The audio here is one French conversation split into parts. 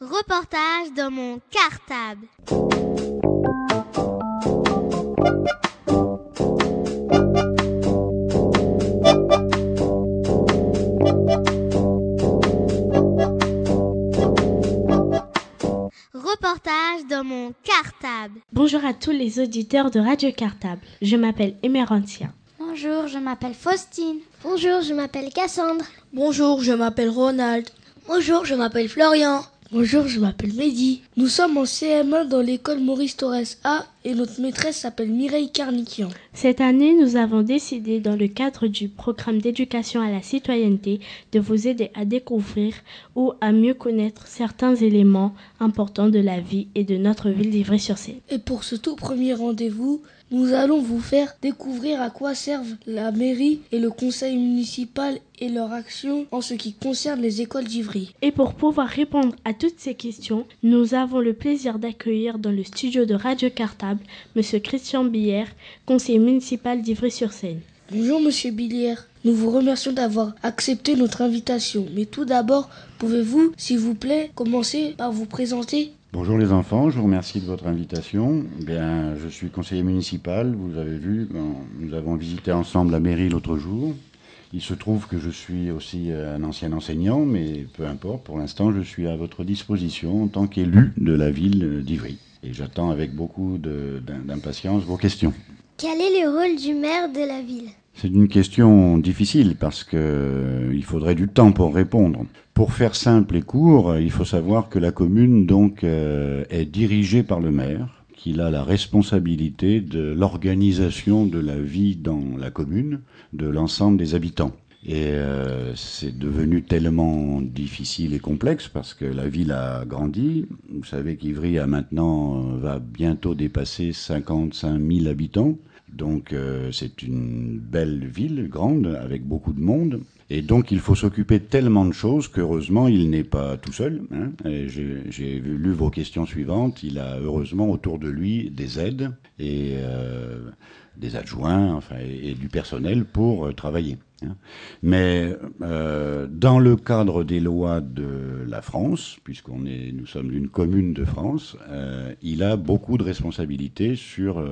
Reportage dans mon cartable. Reportage dans mon cartable. Bonjour à tous les auditeurs de Radio Cartable. Je m'appelle Emerantia. Bonjour, je m'appelle Faustine. Bonjour, je m'appelle Cassandre. Bonjour, je m'appelle Ronald. Bonjour, je m'appelle Florian. Bonjour, je m'appelle Mehdi. Nous sommes en CM1 dans l'école Maurice Torres A et notre maîtresse s'appelle Mireille Carniquian. Cette année, nous avons décidé, dans le cadre du programme d'éducation à la citoyenneté, de vous aider à découvrir ou à mieux connaître certains éléments importants de la vie et de notre ville d'Ivry-sur-Seine. Et pour ce tout premier rendez-vous, nous allons vous faire découvrir à quoi servent la mairie et le conseil municipal et leur action en ce qui concerne les écoles d'Ivry. Et pour pouvoir répondre à toutes ces questions, nous avons le plaisir d'accueillir dans le studio de Radio Cartable Monsieur Christian Billère, conseiller municipal d'Ivry-sur-Seine. Bonjour Monsieur Billière, nous vous remercions d'avoir accepté notre invitation. Mais tout d'abord, pouvez-vous, s'il vous plaît, commencer par vous présenter? Bonjour les enfants, je vous remercie de votre invitation. Eh bien, je suis conseiller municipal, vous avez vu, nous avons visité ensemble la mairie l'autre jour. Il se trouve que je suis aussi un ancien enseignant, mais peu importe, pour l'instant je suis à votre disposition en tant qu'élu de la ville d'Ivry. Et j'attends avec beaucoup d'impatience vos questions. Quel est le rôle du maire de la ville? C'est une question difficile parce qu'il euh, faudrait du temps pour répondre. Pour faire simple et court, il faut savoir que la commune donc euh, est dirigée par le maire, qu'il a la responsabilité de l'organisation de la vie dans la commune de l'ensemble des habitants. Et euh, c'est devenu tellement difficile et complexe parce que la ville a grandi. Vous savez qu'Ivry a maintenant va bientôt dépasser 55 000 habitants. Donc euh, c'est une belle ville, grande, avec beaucoup de monde. Et donc il faut s'occuper tellement de choses qu'heureusement il n'est pas tout seul. Hein. J'ai lu vos questions suivantes. Il a heureusement autour de lui des aides et euh, des adjoints enfin, et, du personnel pour euh, travailler. Hein. Mais dans le cadre des lois de la France, puisqu'on est, nous sommes une commune de France, il a beaucoup de responsabilités sur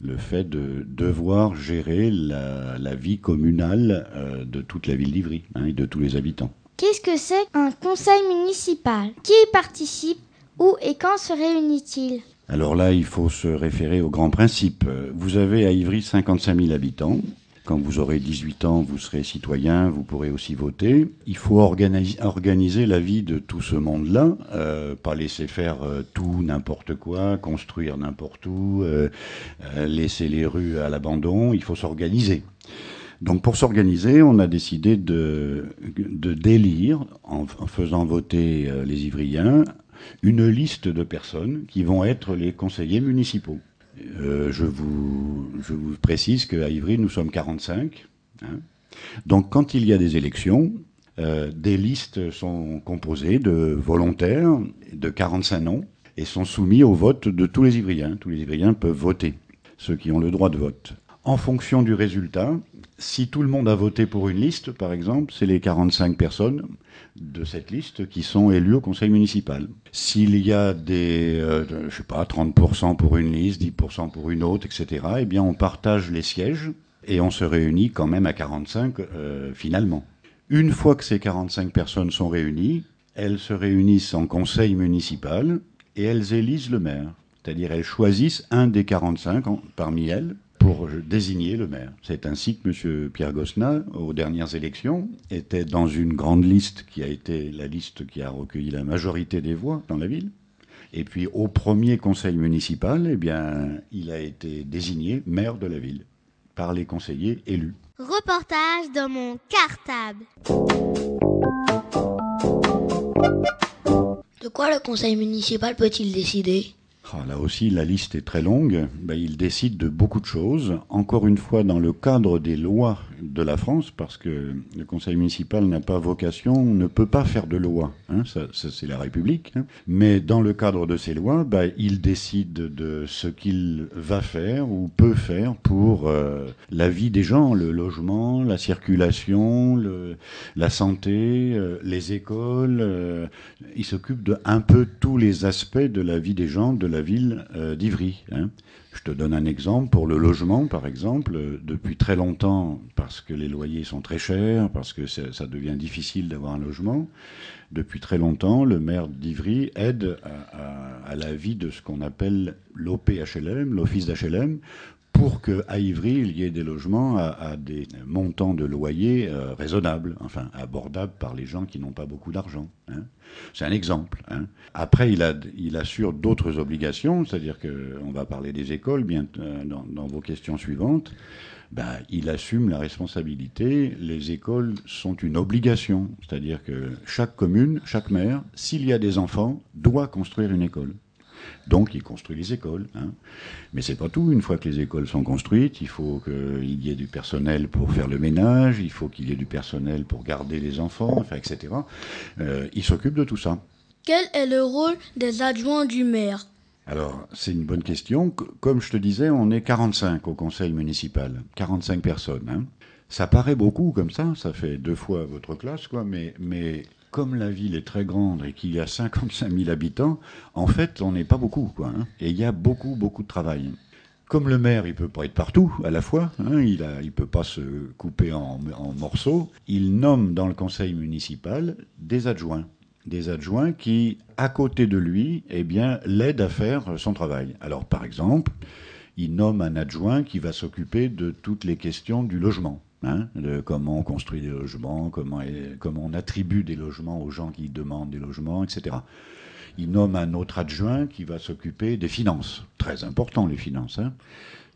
le fait de devoir gérer la, vie communale euh, de toute la ville d'Ivry hein, et de tous les habitants. Qu'est-ce que c'est un conseil municipal? Qui y participe? Où et quand se réunit-il? Alors là, il faut se référer au grand principe. Vous avez à Ivry 55 000 habitants. Quand vous aurez 18 ans, vous serez citoyen, vous pourrez aussi voter. Il faut organiser la vie de tout ce monde-là, euh, pas laisser faire euh, tout, n'importe quoi, construire n'importe où, euh, laisser les rues à l'abandon. Il faut s'organiser. Donc pour s'organiser, on a décidé de, délire, en, en faisant voter les Ivriens, une liste de personnes qui vont être les conseillers municipaux. Euh, je, vous, précise qu'à Ivry, nous sommes 45. Hein. Donc quand il y a des élections, euh, des listes sont composées de volontaires de 45 noms et sont soumis au vote de tous les Ivriens. Tous les Ivriens peuvent voter, ceux qui ont le droit de vote. En fonction du résultat, si tout le monde a voté pour une liste, par exemple, c'est les 45 personnes de cette liste qui sont élues au conseil municipal. S'il y a des, euh, je sais pas, 30% pour une liste, 10% pour une autre, etc., eh bien, on partage les sièges et on se réunit quand même à 45 euh, finalement. Une fois que ces 45 personnes sont réunies, elles se réunissent en conseil municipal et elles élisent le maire. C'est-à-dire elles choisissent un des 45 parmi elles pour désigner le maire. C'est ainsi que M. Pierre Gosselin, aux dernières élections, était dans une grande liste qui a été la liste qui a recueilli la majorité des voix dans la ville. Et puis au premier conseil municipal, eh bien, il a été désigné maire de la ville par les conseillers élus. Reportage dans mon cartable. De quoi le conseil municipal peut-il décider? Ah, là aussi, la liste est très longue. Ben, il décide de beaucoup de choses. Encore une fois, dans le cadre des lois de la France, parce que le conseil municipal n'a pas vocation, ne peut pas faire de loi. Hein, ça, c'est la République. Hein. Mais dans le cadre de ces lois, bah, il décide de ce qu'il va faire ou peut faire pour euh, la vie des gens, le logement, la circulation, le, la santé, euh, les écoles. Euh, il s'occupe de un peu tous les aspects de la vie des gens de la ville d'Ivry. Hein. Je te donne un exemple pour le logement, par exemple. Depuis très longtemps, parce que les loyers sont très chers, parce que ça devient difficile d'avoir un logement, depuis très longtemps, le maire d'Ivry aide à, la vie de ce qu'on appelle l'OPHLM, l'office d'HLM, pour qu'à Ivry, il y ait des logements à, des montants de loyer euh, raisonnables, enfin abordables par les gens qui n'ont pas beaucoup d'argent. Hein. C'est un exemple. Hein. Après, il, assure d'autres obligations, c'est-à-dire qu'on va parler des écoles bien, euh, dans, vos questions suivantes. Ben, il assume la responsabilité. Les écoles sont une obligation, c'est-à-dire que chaque commune, chaque maire, s'il y a des enfants, doit construire une école. Donc il construit les écoles. Hein. Mais c'est pas tout. Une fois que les écoles sont construites, il faut qu'il y ait du personnel pour faire le ménage, il faut qu'il y ait du personnel pour garder les enfants, enfin, etc. Euh, il s'occupe de tout ça. Quel est le rôle des adjoints du maire? Alors, c'est une bonne question. Comme je te disais, on est 45 au conseil municipal, 45 personnes. Hein. Ça paraît beaucoup comme ça, ça fait deux fois votre classe, quoi, mais, mais comme la ville est très grande et qu'il y a 55 000 habitants, en fait, on n'est pas beaucoup. Hein. et il y a beaucoup, beaucoup de travail. Comme le maire, il peut pas être partout à la fois, hein, il ne peut pas se couper en, morceaux, il nomme dans le conseil municipal des adjoints. Des adjoints qui, à côté de lui, eh bien, l'aident à faire son travail. Alors, par exemple, il nomme un adjoint qui va s'occuper de toutes les questions du logement. Hein, de comment on construit des logements, comment, comment on attribue des logements aux gens qui demandent des logements, etc. Il nomme un autre adjoint qui va s'occuper des finances. Très important, les finances. Hein,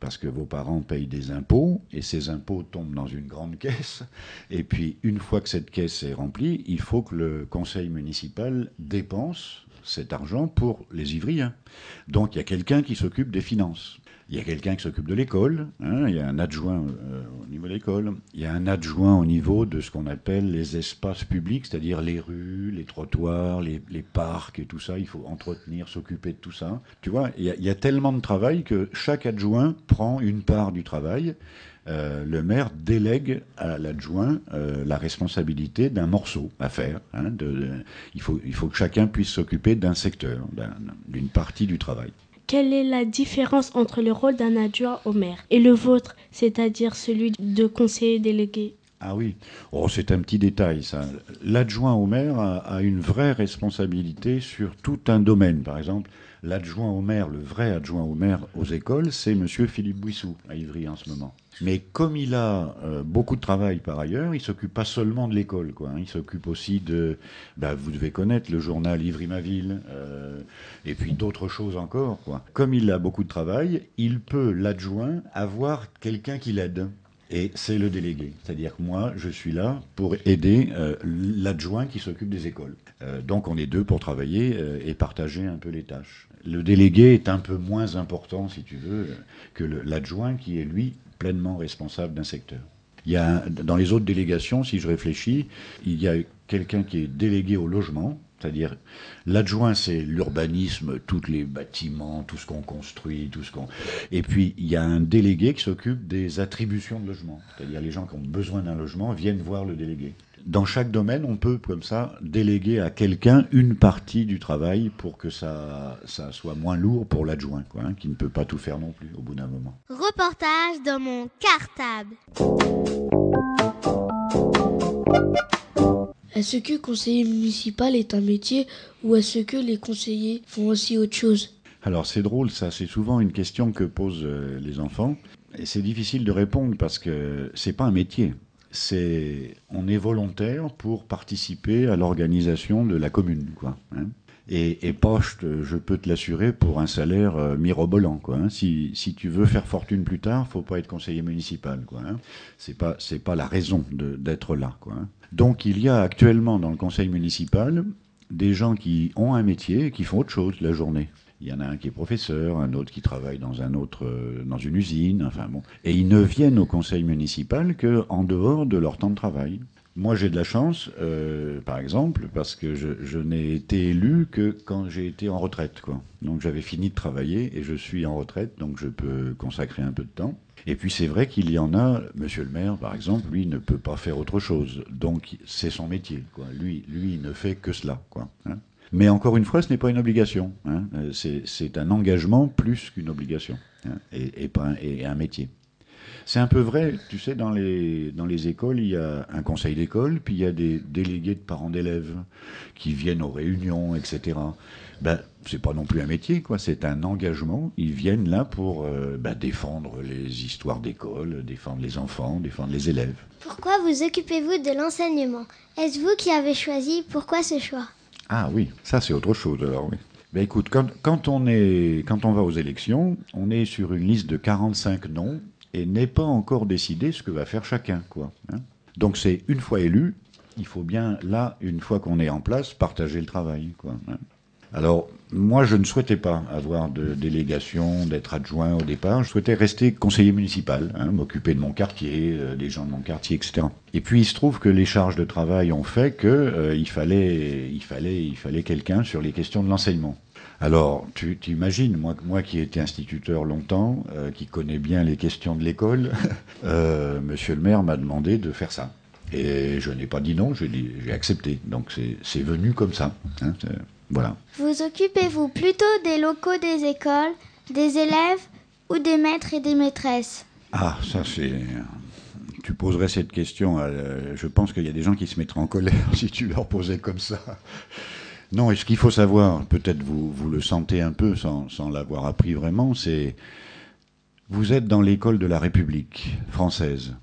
parce que vos parents payent des impôts et ces impôts tombent dans une grande caisse. Et puis, une fois que cette caisse est remplie, il faut que le conseil municipal dépense cet argent pour les Ivriens. Donc, il y a quelqu'un qui s'occupe des finances. Il y a quelqu'un qui s'occupe de l'école, hein, il y a un adjoint euh, au niveau de l'école, il y a un adjoint au niveau de ce qu'on appelle les espaces publics, c'est-à-dire les rues, les trottoirs, les, parcs et tout ça. Il faut entretenir, s'occuper de tout ça. Tu vois, il y, a, tellement de travail que chaque adjoint prend une part du travail. Euh, le maire délègue à l'adjoint euh, la responsabilité d'un morceau à faire. Hein, il, faut, il faut que chacun puisse s'occuper d'un secteur, d'une partie du travail. Quelle est la différence entre le rôle d'un adjoint au maire et le vôtre, c'est-à-dire celui de conseiller délégué? Ah oui, oh, c'est un petit détail ça. L'adjoint au maire a, une vraie responsabilité sur tout un domaine. Par exemple, l'adjoint au maire, le vrai adjoint au maire aux écoles, c'est Monsieur Philippe Bouissou à Ivry en ce moment. Mais comme il a euh, beaucoup de travail par ailleurs, il s'occupe pas seulement de l'école, quoi. Hein. Il s'occupe aussi de, bah, vous devez connaître le journal Ivry ma ville, euh, et puis d'autres choses encore. Comme il a beaucoup de travail, il peut l'adjoint avoir quelqu'un qui l'aide. Et c'est le délégué. C'est-à-dire que moi, je suis là pour aider euh, l'adjoint qui s'occupe des écoles. donc on est deux pour travailler et partager un peu les tâches. Le délégué est un peu moins important, si tu veux, que l'adjoint qui est, lui, pleinement responsable d'un secteur. Il y a, dans les autres délégations, si je réfléchis, il y a quelqu'un qui est délégué au logement, c'est-à-dire l'adjoint c'est l'urbanisme, tous les bâtiments, tout ce qu'on construit, tout ce qu'on. Et puis il y a un délégué qui s'occupe des attributions de logement, c'est-à-dire les gens qui ont besoin d'un logement viennent voir le délégué dans chaque domaine, on peut comme ça déléguer à quelqu'un une partie du travail pour que ça, ça soit moins lourd pour l'adjoint, quoi, hein, qui ne peut pas tout faire non plus au bout d'un moment. Reportage dans mon cartable. Est-ce que conseiller municipal est un métier ou est-ce que les conseillers font aussi autre chose? Alors c'est drôle, ça c'est souvent une question que posent euh, les enfants et c'est difficile de répondre parce que c'est pas un métier c'est on est volontaire pour participer à l'organisation de la commune, quoi. Hein. Et, poche, je peux te l'assurer, pour un salaire euh, mirobolant. Quoi, hein. si, si, tu veux faire fortune plus tard, faut pas être conseiller municipal. Quoi, hein. C'est pas pas la raison d'être là. Quoi, hein. Donc il y a actuellement dans le conseil municipal des gens qui ont un métier et qui font autre chose la journée. Il y en a un qui est professeur, un autre qui travaille dans un autre, euh, dans une usine, enfin bon. Et ils ne viennent au conseil municipal que en dehors de leur temps de travail. Moi, j'ai de la chance, euh, par exemple, parce que je, n'ai été élu que quand j'ai été en retraite, quoi. Donc, j'avais fini de travailler et je suis en retraite, donc je peux consacrer un peu de temps. Et puis, c'est vrai qu'il y en a, Monsieur le maire, par exemple, lui ne peut pas faire autre chose, donc c'est son métier, quoi. Lui, lui, il ne fait que cela, quoi. Hein. Mais encore une fois, ce n'est pas une obligation. Hein. C'est un engagement plus qu'une obligation hein, et un métier. C'est un peu vrai, tu sais, dans les, dans les écoles, il y a un conseil d'école, puis il y a des délégués de parents d'élèves qui viennent aux réunions, etc. Ben, c'est pas non plus un métier, quoi. C'est un engagement. Ils viennent là pour euh, ben, défendre les histoires d'école, défendre les enfants, défendre les élèves. Pourquoi vous occupez-vous de l'enseignement? Est-ce vous qui avez choisi? Pourquoi ce choix? Ah oui, ça c'est autre chose alors oui. Ben écoute, quand, quand, on est, quand on va aux élections, on est sur une liste de 45 noms et n'est pas encore décidé ce que va faire chacun. Quoi, hein. Donc c'est une fois élu, il faut bien, là, une fois qu'on est en place, partager le travail. Quoi, hein. Alors, moi, je ne souhaitais pas avoir de délégation, d'être adjoint au départ. Je souhaitais rester conseiller municipal, hein, m'occuper de mon quartier, euh, des gens de mon quartier, etc. Et puis, il se trouve que les charges de travail ont fait que euh, fallait, il fallait, il fallait quelqu'un sur les questions de l'enseignement. Alors, tu imagines, moi, moi qui ai été instituteur longtemps, euh, qui connais bien les questions de l'école, euh, monsieur le maire m'a demandé de faire ça. Et je n'ai pas dit non, j'ai accepté. Donc c'est venu comme ça. Hein, voilà. Vous occupez-vous plutôt des locaux des écoles, des élèves ou des maîtres et des maîtresses? Ah, ça c'est... Tu poserais cette question, à, je pense qu'il y a des gens qui se mettraient en colère si tu leur posais comme ça. Non, et ce qu'il faut savoir, peut-être vous, le sentez un peu sans, sans l'avoir appris vraiment, c'est vous êtes dans l'école de la République française,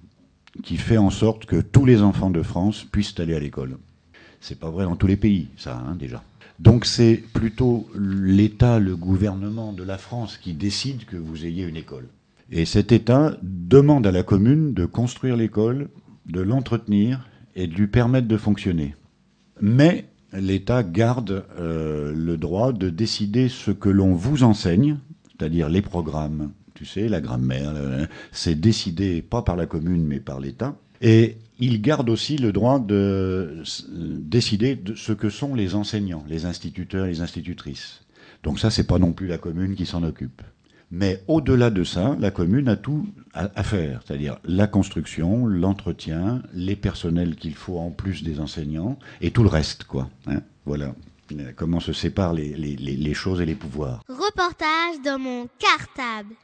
qui fait en sorte que tous les enfants de France puissent aller à l'école. C'est pas vrai dans tous les pays, ça, hein, déjà. Donc c'est plutôt l'État, le gouvernement de la France qui décide que vous ayez une école. Et cet État demande à la commune de construire l'école, de l'entretenir et de lui permettre de fonctionner. Mais l'État garde euh, le droit de décider ce que l'on vous enseigne, c'est-à-dire les programmes, tu sais, la grammaire, c'est décidé pas par la commune mais par l'État. Et il garde aussi le droit de décider de ce que sont les enseignants, les instituteurs, les institutrices. Donc ça, c'est pas non plus la commune qui s'en occupe. Mais au-delà de ça, la commune a tout à, faire, c'est-à-dire la construction, l'entretien, les personnels qu'il faut en plus des enseignants, et tout le reste, quoi. Hein voilà comment se séparent les, les, les, choses et les pouvoirs. Reportage dans mon cartable.